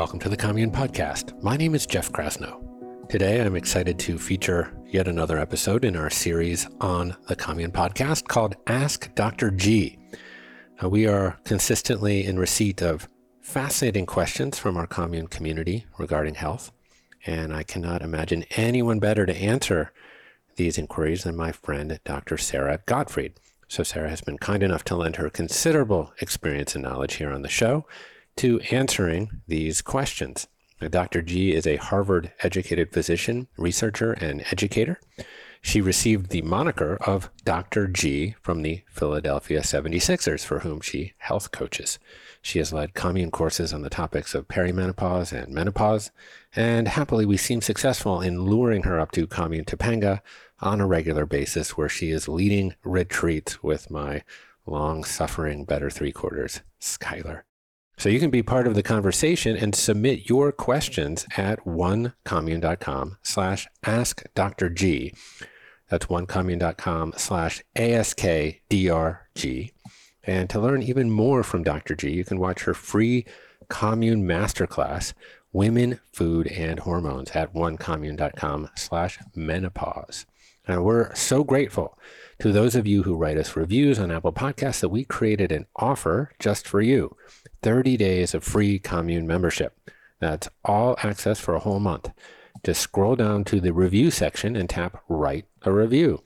Welcome to the Commune Podcast. My name is Jeff Krasno. Today, I'm excited to feature yet another episode in our series on the Commune Podcast called Ask Dr. G. Now, we are consistently in receipt of fascinating questions from our commune community regarding health, and I cannot imagine anyone better to answer these inquiries than my friend Dr. Sara Gottfried. So, Sara has been kind enough to lend her considerable experience and knowledge here on the show to answering these questions. Dr. G is a Harvard educated physician, researcher, and educator. She received the moniker of Dr. G from the Philadelphia 76ers, for whom she health coaches. She has led commune courses on the topics of perimenopause and menopause, and happily we seem successful in luring her up to commune Topanga on a regular basis, where she is leading retreats with my long suffering better three quarters, Skylar. So you can be part of the conversation and submit your questions at onecommune.com slash ask Dr. G. That's onecommune.com slash ASKDRG. And to learn even more from Dr. G, you can watch her free commune masterclass, Women, Food, and Hormones at onecommune.com slash menopause. And we're so grateful to those of you who write us reviews on Apple Podcasts that we created an offer just for you 30 days of free commune membership. That's all access for a whole month. Just scroll down to the review section and tap write a review.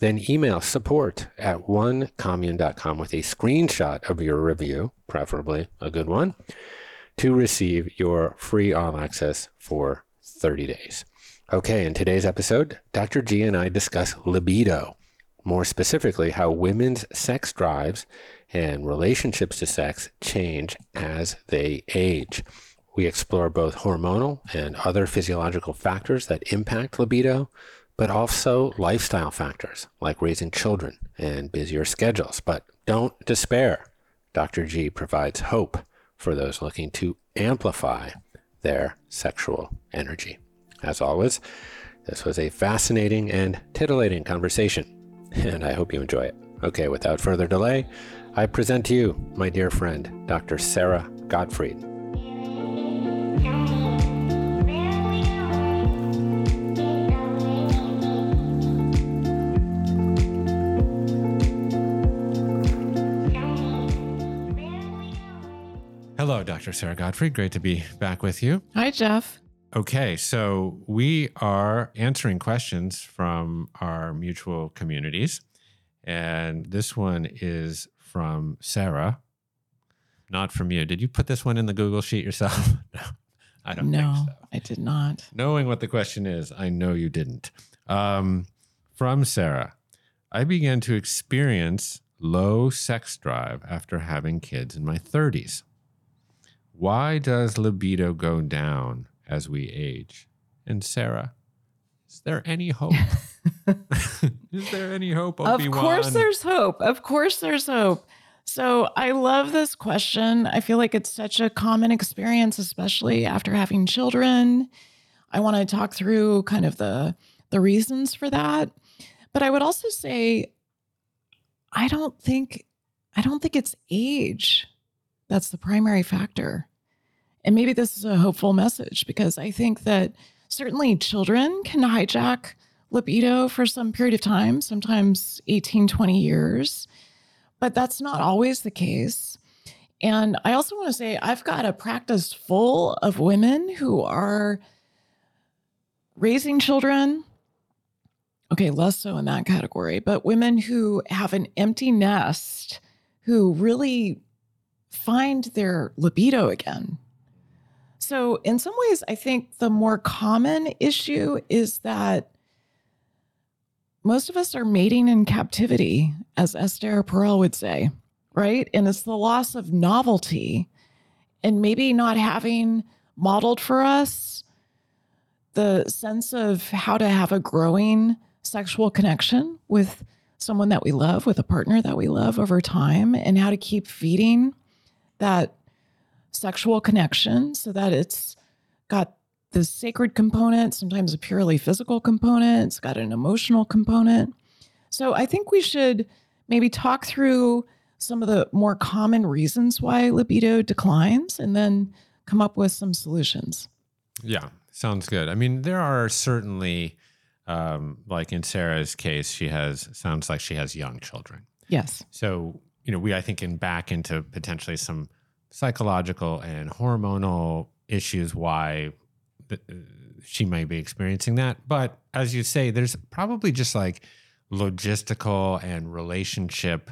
Then email support at onecommune.com with a screenshot of your review, preferably a good one, to receive your free all access for 30 days. Okay, in today's episode, Dr. G and I discuss libido, more specifically, how women's sex drives and relationships to sex change as they age. We explore both hormonal and other physiological factors that impact libido, but also lifestyle factors like raising children and busier schedules. But don't despair. Dr. G provides hope for those looking to amplify their sexual energy. As always, this was a fascinating and titillating conversation, and I hope you enjoy it. Okay, without further delay, I present to you my dear friend, Dr. Sara Gottfried. Hello, Dr. Sara Gottfried. Great to be back with you. Hi, Jeff. Okay, so we are answering questions from our mutual communities. And this one is from Sarah, not from you. Did you put this one in the Google Sheet yourself? no, I don't no, think so. I did not. Knowing what the question is, I know you didn't. Um, from Sarah, I began to experience low sex drive after having kids in my 30s. Why does libido go down as we age? And Sarah, is there any hope? is there any hope? Obi-Wan? Of course, there's hope. Of course, there's hope. So I love this question. I feel like it's such a common experience, especially after having children. I want to talk through kind of the the reasons for that. But I would also say I don't think I don't think it's age that's the primary factor. And maybe this is a hopeful message because I think that certainly children can hijack libido for some period of time, sometimes 18, 20 years, but that's not always the case. And I also want to say I've got a practice full of women who are raising children. Okay, less so in that category, but women who have an empty nest who really find their libido again. So, in some ways, I think the more common issue is that most of us are mating in captivity, as Esther Perel would say, right? And it's the loss of novelty and maybe not having modeled for us the sense of how to have a growing sexual connection with someone that we love, with a partner that we love over time, and how to keep feeding that sexual connection so that it's got the sacred component, sometimes a purely physical component, it's got an emotional component. So I think we should maybe talk through some of the more common reasons why libido declines and then come up with some solutions. Yeah, sounds good. I mean, there are certainly, um, like in Sarah's case, she has sounds like she has young children. Yes. So you know, we I think can back into potentially some psychological and hormonal issues why th- uh, she may be experiencing that. But as you say, there's probably just like logistical and relationship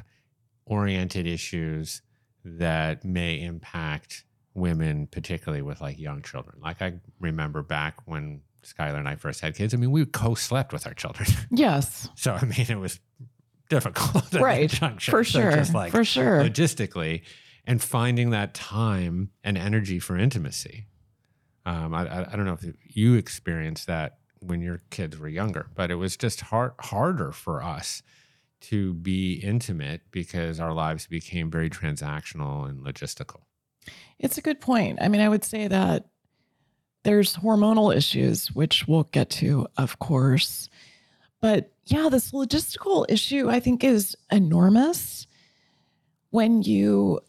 oriented issues that may impact women, particularly with like young children. Like I remember back when Skylar and I first had kids, I mean, we co slept with our children. Yes. so, I mean, it was difficult. Right. For So sure. just like For sure. logistically and finding that time and energy for intimacy. Um, I, I, I don't know if you experienced that when your kids were younger, but it was just hard, harder for us to be intimate because our lives became very transactional and logistical. It's a good point. I mean, I would say that there's hormonal issues, which we'll get to, of course. But yeah, this logistical issue, I think, is enormous. When you,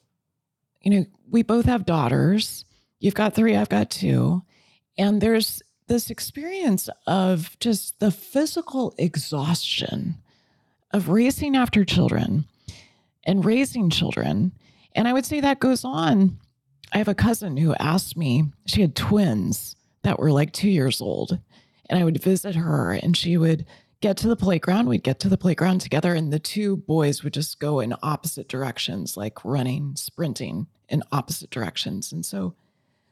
you know, we both have daughters. You've got three, I've got two. And there's this experience of just the physical exhaustion of racing after children and raising children. And I would say that goes on I have a cousin who asked me, she had twins that were like two years old. And I would visit her and she would get to the playground. We'd get to the playground together, and the two boys would just go in opposite directions, like running, sprinting in opposite directions. And so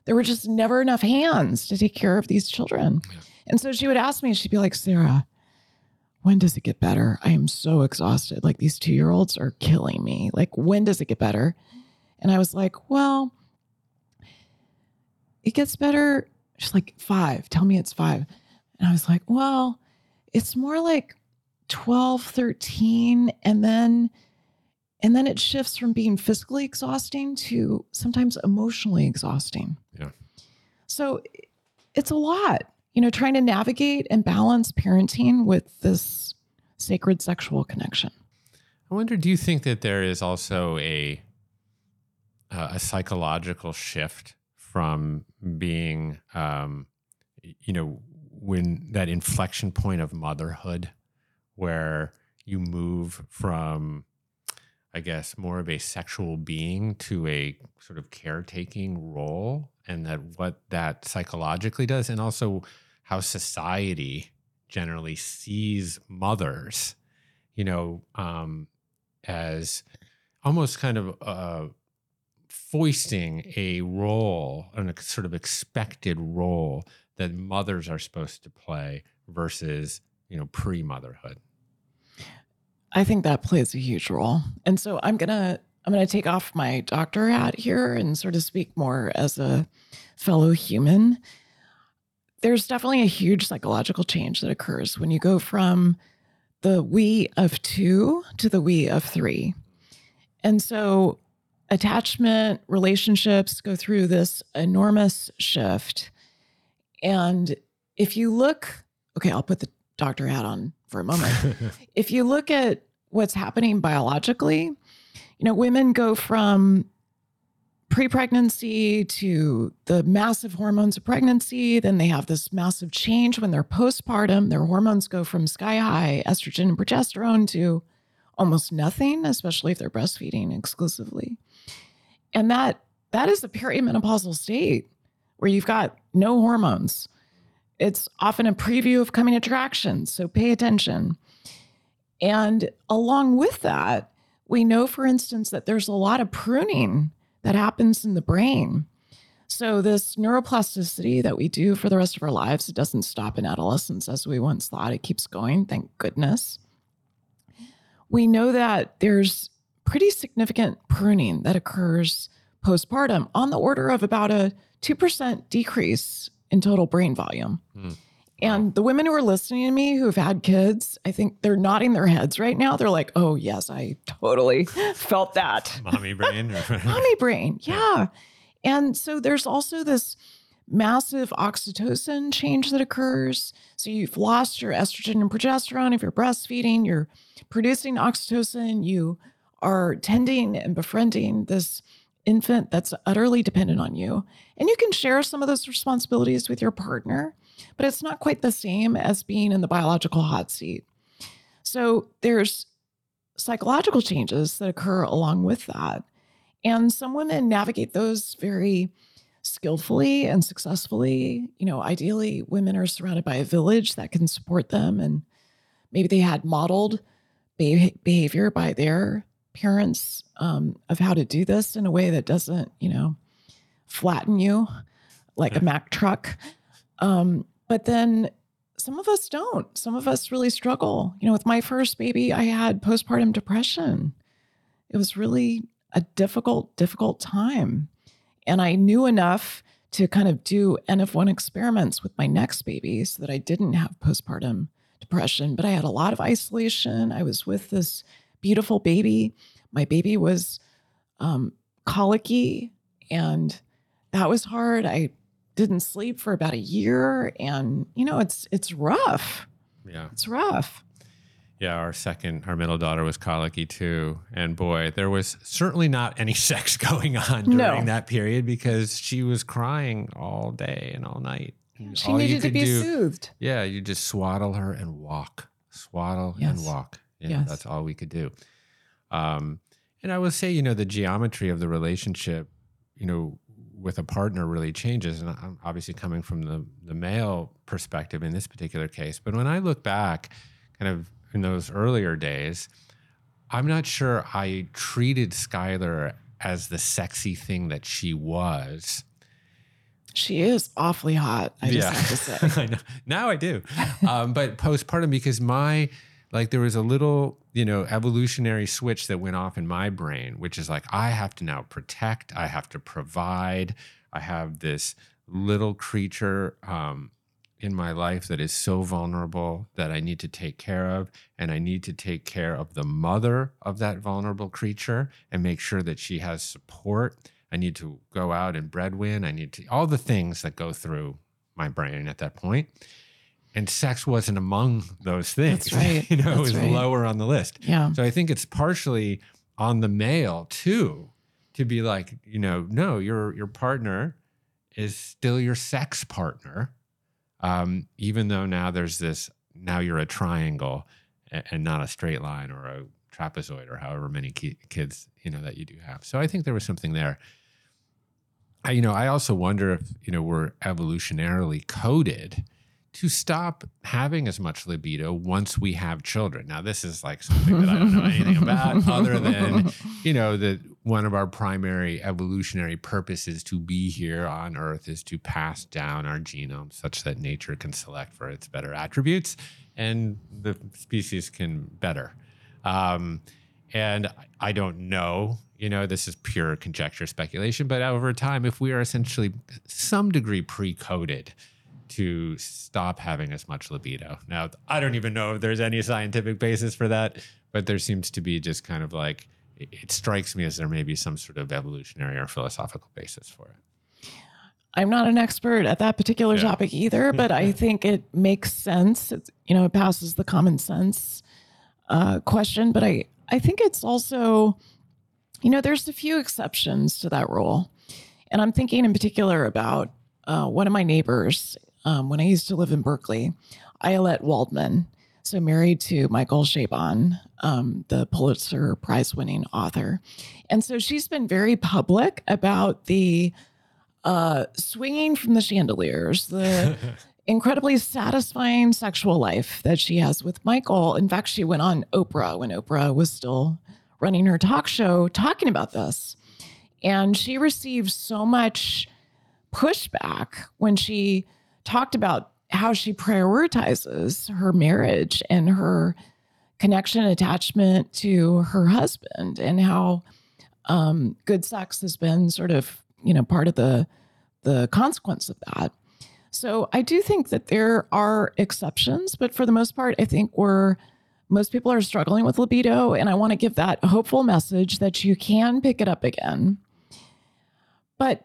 there were just never enough hands to take care of these children. Yeah. And so she would ask me, she'd be like, Sarah, when does it get better? I am so exhausted. Like these two year olds are killing me. Like, when does it get better? And I was like, well, it gets better. She's like, five. Tell me it's five. And I was like, well, it's more like 12, 13. And then, and then it shifts from being physically exhausting to sometimes emotionally exhausting. Yeah. So it's a lot, you know, trying to navigate and balance parenting with this sacred sexual connection. I wonder, do you think that there is also a uh, a psychological shift from being, um, you know, when that inflection point of motherhood, where you move from, I guess, more of a sexual being to a sort of caretaking role, and that what that psychologically does, and also how society generally sees mothers, you know, um, as almost kind of uh, foisting a role, an ex- sort of expected role that mothers are supposed to play versus, you know, pre motherhood. I think that plays a huge role. And so I'm to I'm to take off my doctor hat here and sort of speak more as a fellow human. There's definitely a huge psychological change that occurs when you go from the we of 2 to the we of 3. And so attachment relationships go through this enormous shift. And if you look, okay, I'll put the doctor hat on for a moment if you look at what's happening biologically, you know, women go from pre pregnancy to the massive hormones of pregnancy. Then they have this massive change when they're postpartum. Their hormones go from sky high estrogen and progesterone to almost nothing, especially if they're breastfeeding exclusively. And that that is the perimenopausal state where you've got no hormones. It's often a preview of coming attractions, so pay attention. And along with that, we know, for instance, that there's a lot of pruning that happens in the brain. So, this neuroplasticity that we do for the rest of our lives, it doesn't stop in adolescence as we once thought. It keeps going, thank goodness. We know that there's pretty significant pruning that occurs postpartum on the order of about a 2% decrease in total brain volume. Hmm. And the women who are listening to me who've had kids, I think they're nodding their heads right now. They're like, oh, yes, I totally felt that. Mommy brain. Mommy brain. Yeah. And so there's also this massive oxytocin change that occurs. So you've lost your estrogen and progesterone. If you're breastfeeding, you're producing oxytocin. You are tending and befriending this infant that's utterly dependent on you. And you can share some of those responsibilities with your partner, but it's not quite the same as being in the biological hot seat. So there's psychological changes that occur along with that. And some women navigate those very skillfully and successfully. You know, ideally, women are surrounded by a village that can support them, and maybe they had modeled behavior by their parents um, of how to do this in a way that doesn't, you know, flatten you like a Mack truck. Um, but then some of us don't. Some of us really struggle. You know, with my first baby, I had postpartum depression. It was really a difficult, difficult time. And I knew enough to kind of do N of one experiments with my next baby so that I didn't have postpartum depression. But I had a lot of isolation. I was with this beautiful baby. My baby was um, colicky, and that was hard. I didn't sleep for about a year, and you know, it's it's rough. Yeah, it's rough. Yeah, our second, our middle daughter was colicky too. And boy, there was certainly not any sex going on during no. that period because she was crying all day and all night. And she all needed to be do, soothed. Yeah, you just swaddle her and walk, swaddle yes. and walk. Yeah, yes. that's all we could do. Um, and I will say, you know, the geometry of the relationship, you know, with a partner really changes. And I'm obviously coming from the, the male perspective in this particular case. But when I look back, kind of in those earlier days, I'm not sure I treated Skylar as the sexy thing that she was. She is awfully hot. I just have to say. I know. Now I do. um, but postpartum, because my, like, there was a little, you know, evolutionary switch that went off in my brain, which is like, I have to now protect, I have to provide. I have this little creature um, in my life that is so vulnerable that I need to take care of. And I need to take care of the mother of that vulnerable creature and make sure that she has support. I need to go out and breadwin. I need to, all the things that go through my brain at that point. And sex wasn't among those things. That's right. you know, That's it was right. lower on the list. Yeah. So I think it's partially on the male too to be like, you know, no, your your partner is still your sex partner um, even though now there's this, now you're a triangle and, and not a straight line or a trapezoid or however many ki- kids you know that you do have. So I think there was something there. I, you know, I also wonder if you know we're evolutionarily coded to stop having as much libido once we have children. Now, this is like something that I don't know anything about, other than you know that one of our primary evolutionary purposes to be here on Earth is to pass down our genome such that nature can select for its better attributes and the species can better. Um, and I don't know, you know, this is pure conjecture, speculation, but over time, if we are essentially some degree pre coded, to stop having as much libido. Now, I don't even know if there's any scientific basis for that, but there seems to be just kind of like it strikes me as there may be some sort of evolutionary or philosophical basis for it. I'm not an expert at that particular yeah. topic either, but I think it makes sense. It's, you know, it passes the common sense uh, question, but I, I think it's also, you know, there's a few exceptions to that rule. And I'm thinking in particular about uh, one of my neighbors um, when I used to live in Berkeley, Ayelet Waldman so married to Michael Chabon, um, the Pulitzer Prize winning author. And so she's been very public about the uh, swinging from the chandeliers, the incredibly satisfying sexual life that she has with Michael. In fact, she went on Oprah when Oprah was still running her talk show talking about this. And she received so much pushback when she talked about how she prioritizes her marriage and her connection attachment to her husband and how um, good sex has been sort of you know part of the the consequence of that. So i do think that there are exceptions but for the most part i think we're most people are struggling with libido and i want to give that hopeful message that you can pick it up again. But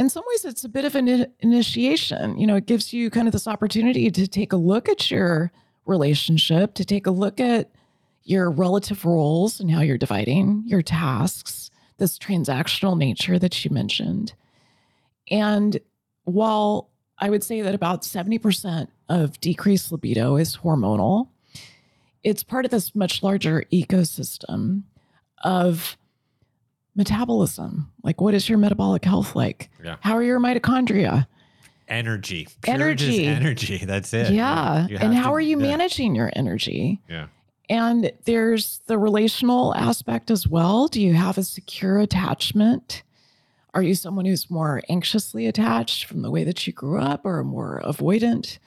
in some ways it's a bit of an initiation you know it gives you kind of this opportunity to take a look at your relationship to take a look at your relative roles and how you're dividing your tasks this transactional nature that you mentioned. And while I would say that about 70% of decreased libido is hormonal, it's part of this much larger ecosystem of metabolism. Like, what is your metabolic health like? Yeah. How are your mitochondria? Energy. Pure Energy. energy. That's it. Yeah. And how to- are you yeah. managing your energy? Yeah. And there's the relational aspect as well. Do you have a secure attachment? Are you someone who's more anxiously attached from the way that you grew up or a more avoidant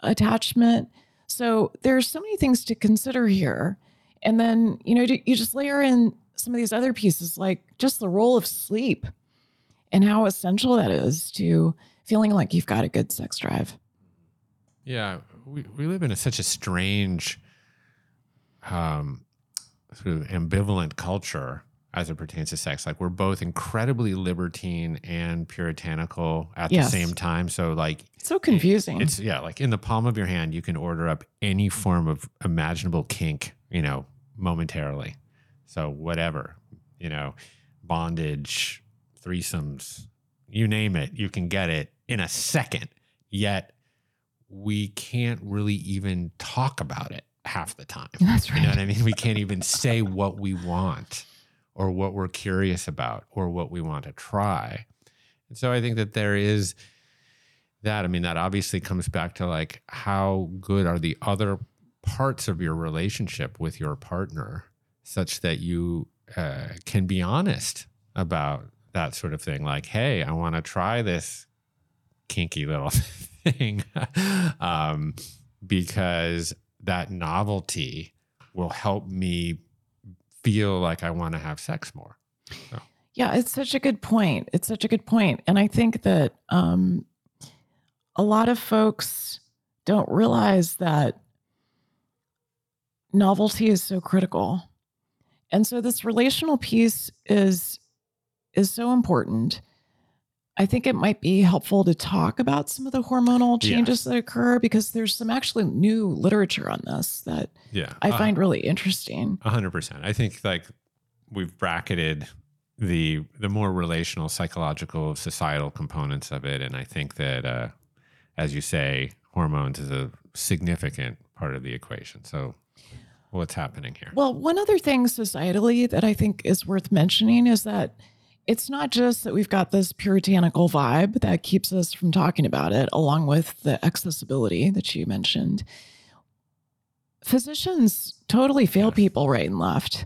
attachment? So there's so many things to consider here. And then, you know, you just layer in some of these other pieces like just the role of sleep and how essential that is to feeling like you've got a good sex drive. Yeah, we, we live in a, such a strange, um, sort of ambivalent culture as it pertains to sex. Like we're both incredibly libertine and puritanical at Yes. the same time. So like it's So confusing. it's yeah, like in the palm of your hand, you can order up any form of imaginable kink, you know, momentarily. So whatever, you know, bondage, threesomes, you name it, you can get it in a second. Yet we can't really even talk about it half the time. That's right. You know what I mean? We can't even say what we want or what we're curious about or what we want to try. And so I think that there is that. I mean, that obviously comes back to like how good are the other parts of your relationship with your partner such that you uh, can be honest about that sort of thing. Like, hey, I want to try this kinky little thing um, because that novelty will help me feel like I want to have sex more. Yeah, it's such a good point. It's such a good point. And I think that um, a lot of folks don't realize that novelty is so critical. And so this relational piece is is so important. I think it might be helpful to talk about some of the hormonal changes that occur because there's some actually new literature on this that Yeah. I find really interesting. A hundred percent. I think like we've bracketed the the more relational, psychological, societal components of it, and I think that, uh, as you say, hormones is a significant part of the equation. So, what's happening here? Well, one other thing societally that I think is worth mentioning is that it's not just that we've got this puritanical vibe that keeps us from talking about it, along with the accessibility that you mentioned. Physicians totally fail Yes. people right and left.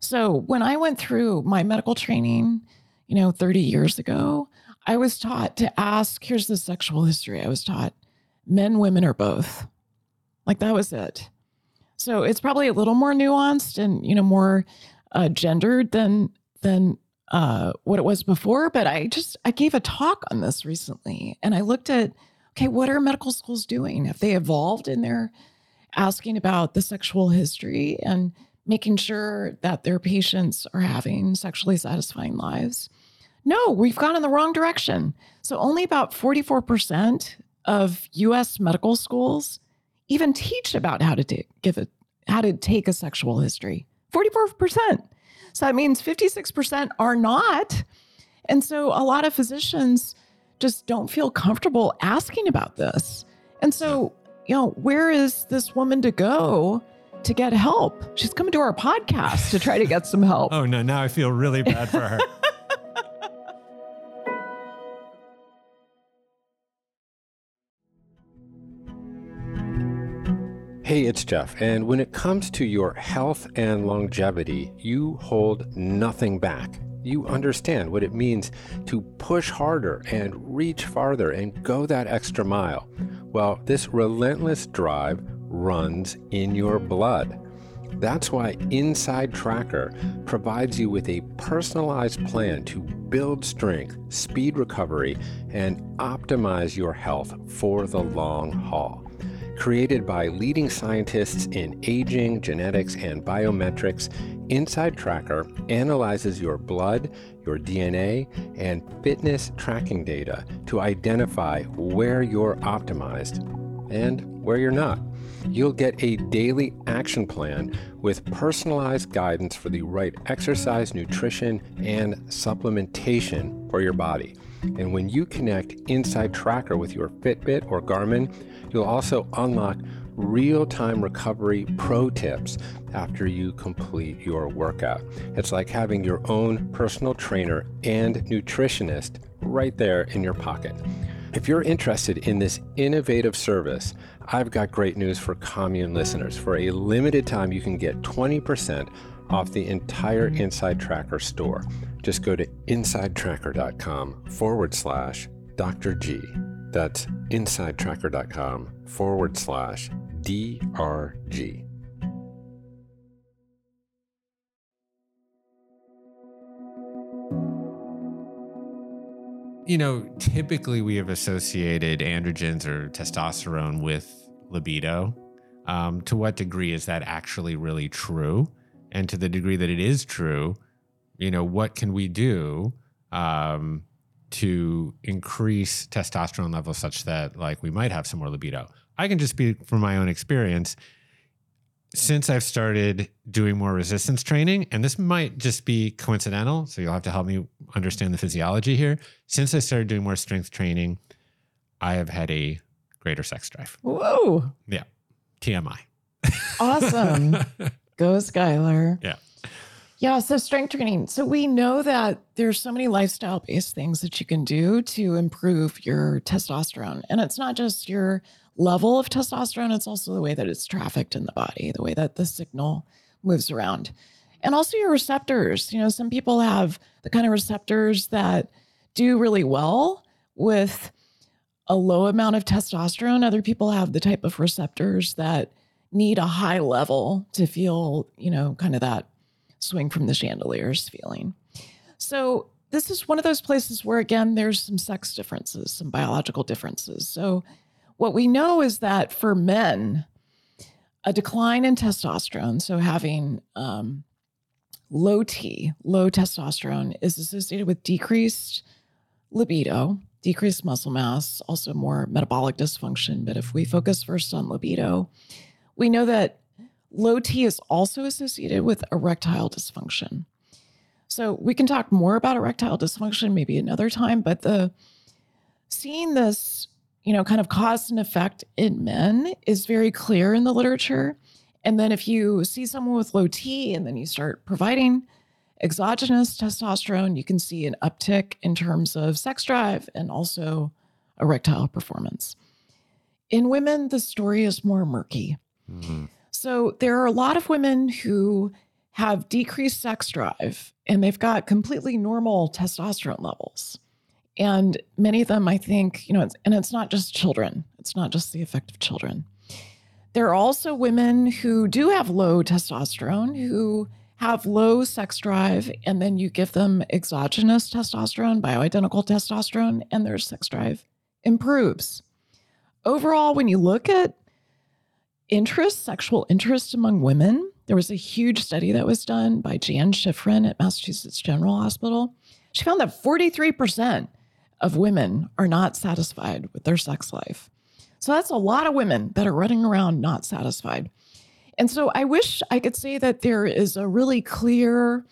So when I went through my medical training, you know, 30 years ago, I was taught to ask here's the sexual history. I was taught men, women, or both. Like that was it. So it's probably a little more nuanced and you know more uh, gendered than than uh, what it was before. But I just I gave a talk on this recently, and I looked at okay, what are medical schools doing? Have they evolved in their asking about the sexual history and making sure that their patients are having sexually satisfying lives? No, we've gone in the wrong direction. So only about 44% of US medical schools even teach about how to give it how to take a sexual history. 44% so that means 56% are not. And so a lot of physicians just don't feel comfortable asking about this. And so you know where is this woman to go to get help? She's coming to our podcast to try to get some help. Oh no! Now I feel really bad for her. Hey, it's Jeff, and when it comes to your health and longevity, you hold nothing back. You understand what it means to push harder and reach farther and go that extra mile. Well, this relentless drive runs in your blood. That's why InsideTracker provides you with a personalized plan to build strength, speed recovery, and optimize your health for the long haul. Created by leading scientists in aging, genetics, and biometrics, InsideTracker analyzes your blood, your DNA, and fitness tracking data to identify where you're optimized and where you're not. You'll get a daily action plan with personalized guidance for the right exercise, nutrition, and supplementation for your body. And when you connect InsideTracker with your Fitbit or Garmin, you'll also unlock real time recovery pro tips after you complete your workout. It's like having your own personal trainer and nutritionist right there in your pocket. If you're interested in this innovative service, I've got great news for commune listeners. For a limited time, you can get 20% off the entire InsideTracker store. Just go to insidetracker.com forward slash Dr. G. That's insidetracker.com forward slash DRG. You know, typically we have associated androgens or testosterone with libido. Um, to what degree is that actually really true? And to the degree that it is true, you know, what can we do um, to increase testosterone levels such that like we might have some more libido? I can just speak from my own experience. Since I've started doing more resistance training, and this might just be coincidental, so you'll have to help me understand the physiology here. Since I started doing more strength training, I have had a greater sex drive. Whoa. Yeah. TMI. Awesome. Go, Skylar. Yeah. Yeah. So, strength training. So, we know that there's so many lifestyle based things that you can do to improve your testosterone. And it's not just your level of testosterone, it's also the way that it's trafficked in the body, the way that the signal moves around. And also your receptors. You know, some people have the kind of receptors that do really well with a low amount of testosterone. Other people have the type of receptors that need a high level to feel, you know, kind of that swing from the chandeliers feeling. So, this is one of those places where, again, there's some sex differences, some biological differences. So, what we know is that for men, a decline in testosterone, so having um, low T, low testosterone, is associated with decreased libido, decreased muscle mass, also more metabolic dysfunction. But if we focus first on libido, we know that low T is also associated with erectile dysfunction. So we can talk more about erectile dysfunction maybe another time, but the seeing this, you know, kind of cause and effect in men is very clear in the literature. And then if you see someone with low T and then you start providing exogenous testosterone, you can see an uptick in terms of sex drive and also erectile performance. In women, the story is more murky. Mhm. So there are a lot of women who have decreased sex drive and they've got completely normal testosterone levels. And many of them, I think, you know, it's, and it's not just children, it's not just the effect of children. There are also women who do have low testosterone who have low sex drive, and then you give them exogenous testosterone, bioidentical testosterone, and their sex drive improves. Overall, when you look at interest, sexual interest among women, there was a huge study that was done by Jan Shifren at Massachusetts General Hospital. She found that 43% of women are not satisfied with their sex life. So that's a lot of women that are running around not satisfied. And so I wish I could say that there is a really clear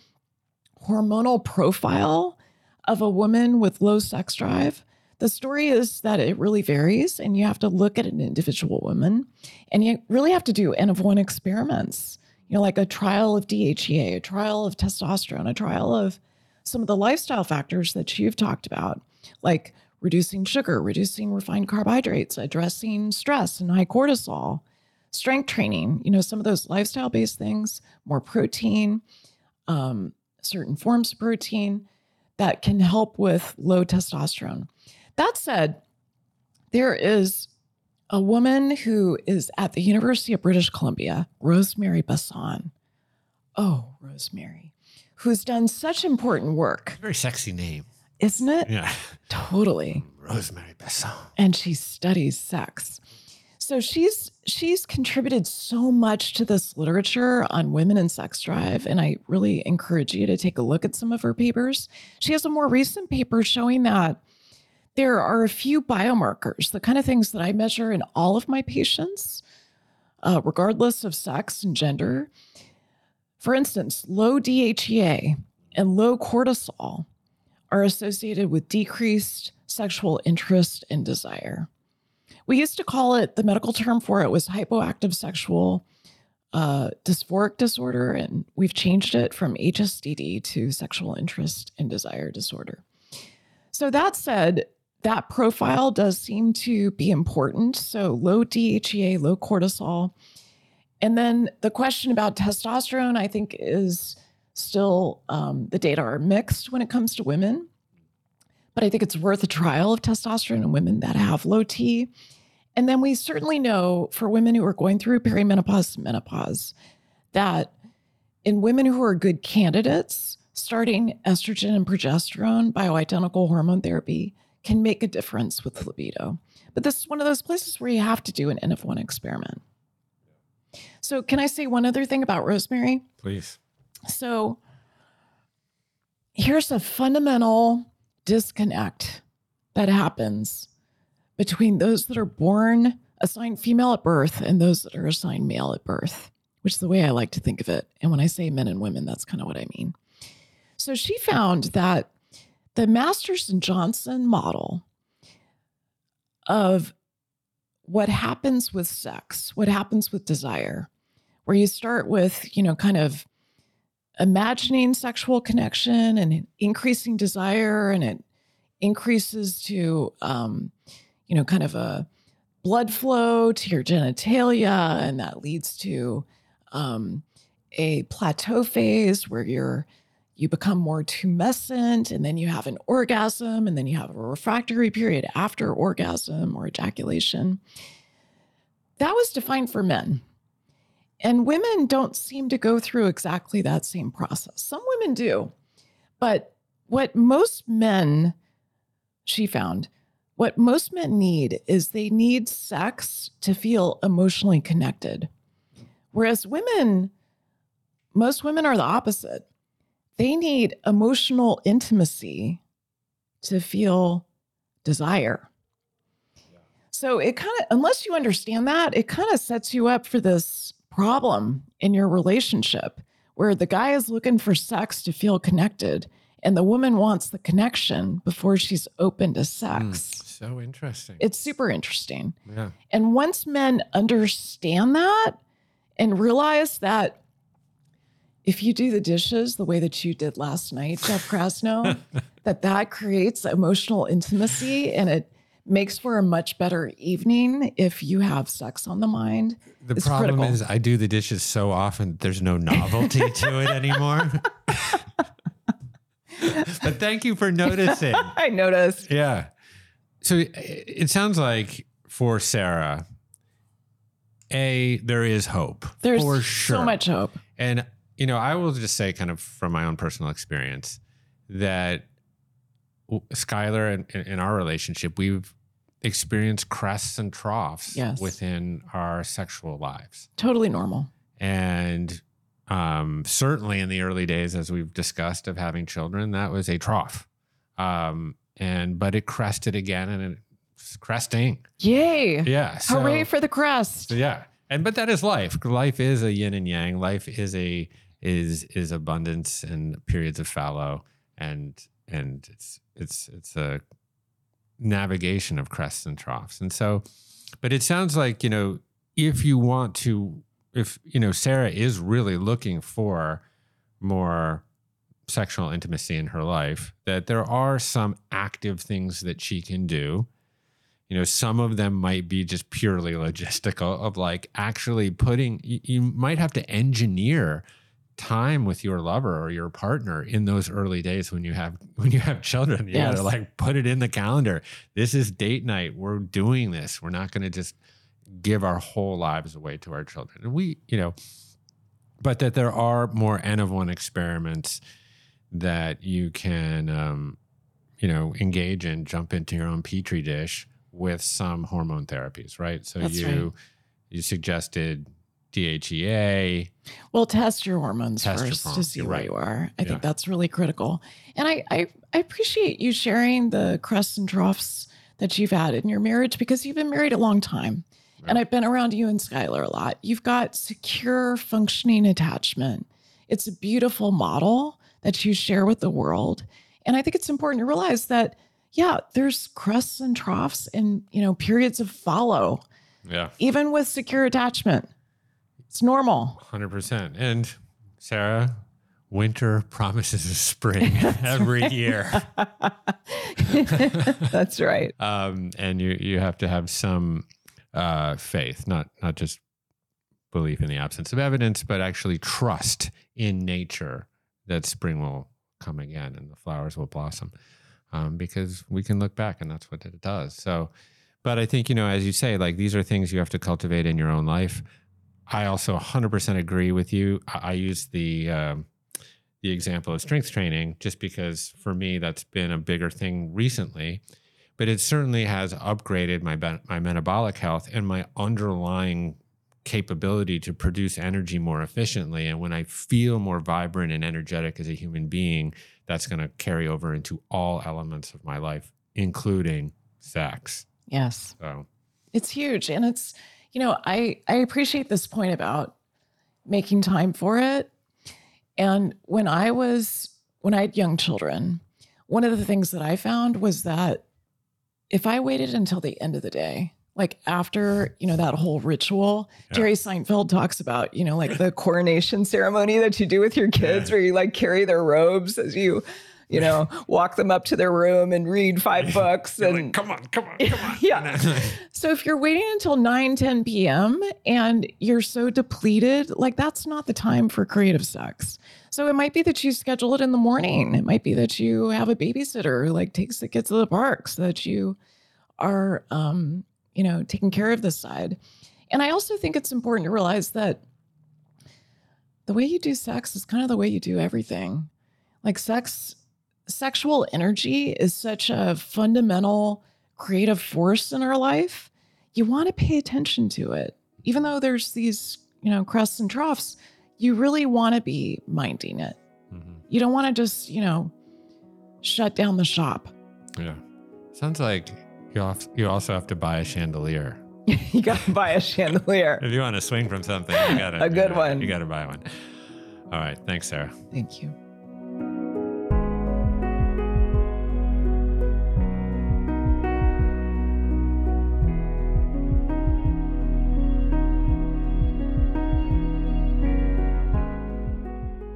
hormonal profile of a woman with low sex drive. The story is that it really varies, and you have to look at an individual woman and you really have to do N of one experiments, you know, like a trial of DHEA, a trial of testosterone, a trial of some of the lifestyle factors that you've talked about, like reducing sugar, reducing refined carbohydrates, addressing stress and high cortisol, strength training, you know, some of those lifestyle based things, more protein, um, certain forms of protein that can help with low testosterone. That said, there is a woman who is at the University of British Columbia, Rosemary Basson. Oh, Rosemary, who's done such important work, Very sexy name. isn't it? Yeah. Totally. Rosemary Basson. And she studies sex. So she's she's contributed so much to this literature on women and sex drive and I really encourage you to take a look at some of her papers. She has a more recent paper showing that there are a few biomarkers, the kind of things that I measure in all of my patients, uh, regardless of sex and gender. For instance, low DHEA and low cortisol are associated with decreased sexual interest and desire. We used to call it, the medical term for it was hypoactive sexual uh, dysphoric disorder, and we've changed it from HSDD to sexual interest and desire disorder. So, that said, that profile does seem to be important. So, low DHEA, low cortisol. And then the question about testosterone, I think, is still um, the data are mixed when it comes to women. But I think it's worth a trial of testosterone in women that have low T. And then we certainly know for women who are going through perimenopause, menopause, that in women who are good candidates, starting estrogen and progesterone bioidentical hormone therapy can make a difference with libido. But this is one of those places where you have to do an N of one experiment. So, can I say one other thing about rosemary? Please. So, here's a fundamental disconnect that happens between those that are born assigned female at birth and those that are assigned male at birth, which is the way I like to think of it. And when I say men and women, that's kind of what I mean. So she found that the Masters and Johnson model of what happens with sex, what happens with desire, where you start with, you know, kind of imagining sexual connection and increasing desire, and it increases to, um, you know, kind of a blood flow to your genitalia, and that leads to um, a plateau phase where you're you become more tumescent and then you have an orgasm and then you have a refractory period after orgasm or ejaculation. That was defined for men. And women don't seem to go through exactly that same process. Some women do. But what most men, she found, what most men need is they need sex to feel emotionally connected. Whereas women, most women are the opposite they need emotional intimacy to feel desire. So it kind of, unless you understand that, it kind of sets you up for this problem in your relationship where the guy is looking for sex to feel connected and the woman wants the connection before she's open to sex. Mm, so interesting. It's super interesting. Yeah. And once men understand that and realize that if you do the dishes the way that you did last night, Jeff Krasno, that that creates emotional intimacy and it makes for a much better evening if you have sex on the mind. The it's problem critical. is I do the dishes so often there's no novelty to it anymore. but thank you for noticing. I noticed. Yeah. So it sounds like for Sarah, a there is hope. There's for sure. so much hope. And you know, I will just say, kind of from my own personal experience, that Skylar and in our relationship, we've experienced crests and troughs yes. within our sexual lives. Totally normal. And um, certainly in the early days, as we've discussed, of having children, that was a trough. Um, and but it crested again, and it's cresting. Yay! Yeah. So, Hooray for the crest! Yeah. And but that is life. Life is a yin and yang. Life is a is is abundance and periods of fallow and and it's it's it's a navigation of crests and troughs. And so but it sounds like you know if you want to if you know sarah is really looking for more sexual intimacy in her life that there are some active things that she can do. You know some of them might be just purely logistical of like actually putting you, you might have to engineer time with your lover or your partner in those early days when you have when you have children. Yeah yes. like put it in the calendar. This is date night. We're doing this. We're not going to just give our whole lives away to our children. And we you know but that there are more n of one experiments that you can um, you know engage in jump into your own petri dish with some hormone therapies right? So That's you right. you suggested DHEA. Well, test your hormones Test your first to see You're where right. you are. I Yeah. think that's really critical. And I, I, I appreciate you sharing the crests and troughs that you've had in your marriage because you've been married a long time. And I've been around you and Skylar a lot. You've got secure, functioning attachment. It's a beautiful model that you share with the world. And I think it's important to realize that, yeah, there's crests and troughs and, you know, periods of follow, Yeah. even with secure attachment. It's normal. 100%. And Sara, winter promises a spring every year. That's right. Um, and you, you have to have some uh, faith, not, not just belief in the absence of evidence, but actually trust in nature that spring will come again and the flowers will blossom. Um, because we can look back and that's what it does. So, but I think, you know, as you say, like these are things you have to cultivate in your own life. I also 100% agree with you. I, I use the um, the example of strength training just because for me that's been a bigger thing recently, but it certainly has upgraded my my metabolic health and my underlying capability to produce energy more efficiently. And when I feel more vibrant and energetic as a human being, that's going to carry over into all elements of my life, including sex. Yes. So It's huge. And it's, you know, I I appreciate this point about making time for it. And when I was when I had young children, one of the things that I found was that if I waited until the end of the day, like after, you know, that whole ritual, Yeah. Jerry Seinfeld talks about, you know, like the coronation ceremony that you do with your kids where you like carry their robes as you, you know, walk them up to their room and read five books and like, come on, come on, come on. Yeah. so if you're waiting until 9, 10 p.m. and you're so depleted, like that's not the time for creative sex. So it might be that you schedule it in the morning. It might be that you have a babysitter who like takes the kids to the park so that you are um, you know, taking care of this side. And I also think it's important to realize that the way you do sex is kind of the way you do everything. Like sex sexual energy is such a fundamental creative force in our life, you want to pay attention to it. Even though there's these, you know, crests and troughs, you really want to be minding it. Mhm. You don't want to just, you know, shut down the shop. Yeah. Sounds like you have, you also have to buy a chandelier. you got to buy a chandelier. If you want to swing from something, you got to A good one. You got to buy one. All right. Thanks, Sara. Thank you.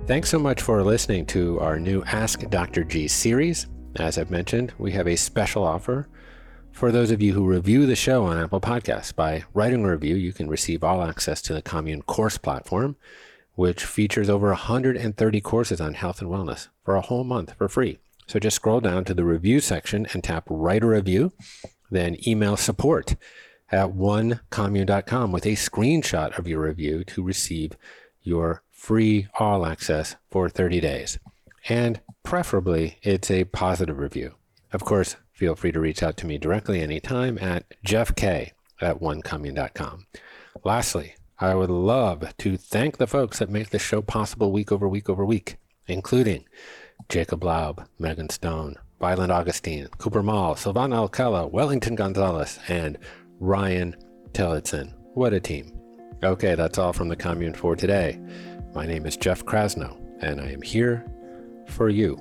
Thanks so much for listening to our new Ask Dr. G series. As I've mentioned, we have a special offer for those of you who review the show on Apple Podcasts. By writing a review, you can receive all access to the Commune course platform, which features over 130 courses on health and wellness for a whole month for free. So just scroll down to the review section and tap write a review, then email support at onecommune.com with a screenshot of your review to receive your free all access for 30 days. And preferably, it's a positive review. Of course, feel free to reach out to me directly anytime at jeffk at onecommune.com. Lastly, I would love to thank the folks that make this show possible week over week over week, including Jacob Laub, Megan Stone, Violet Augustine, Cooper Mall, Silvana Alcala, Wellington Gonzalez, and Ryan Tillotson. What a team. Okay, that's all from the commune for today. My name is Jeff Krasno, and I am here for you.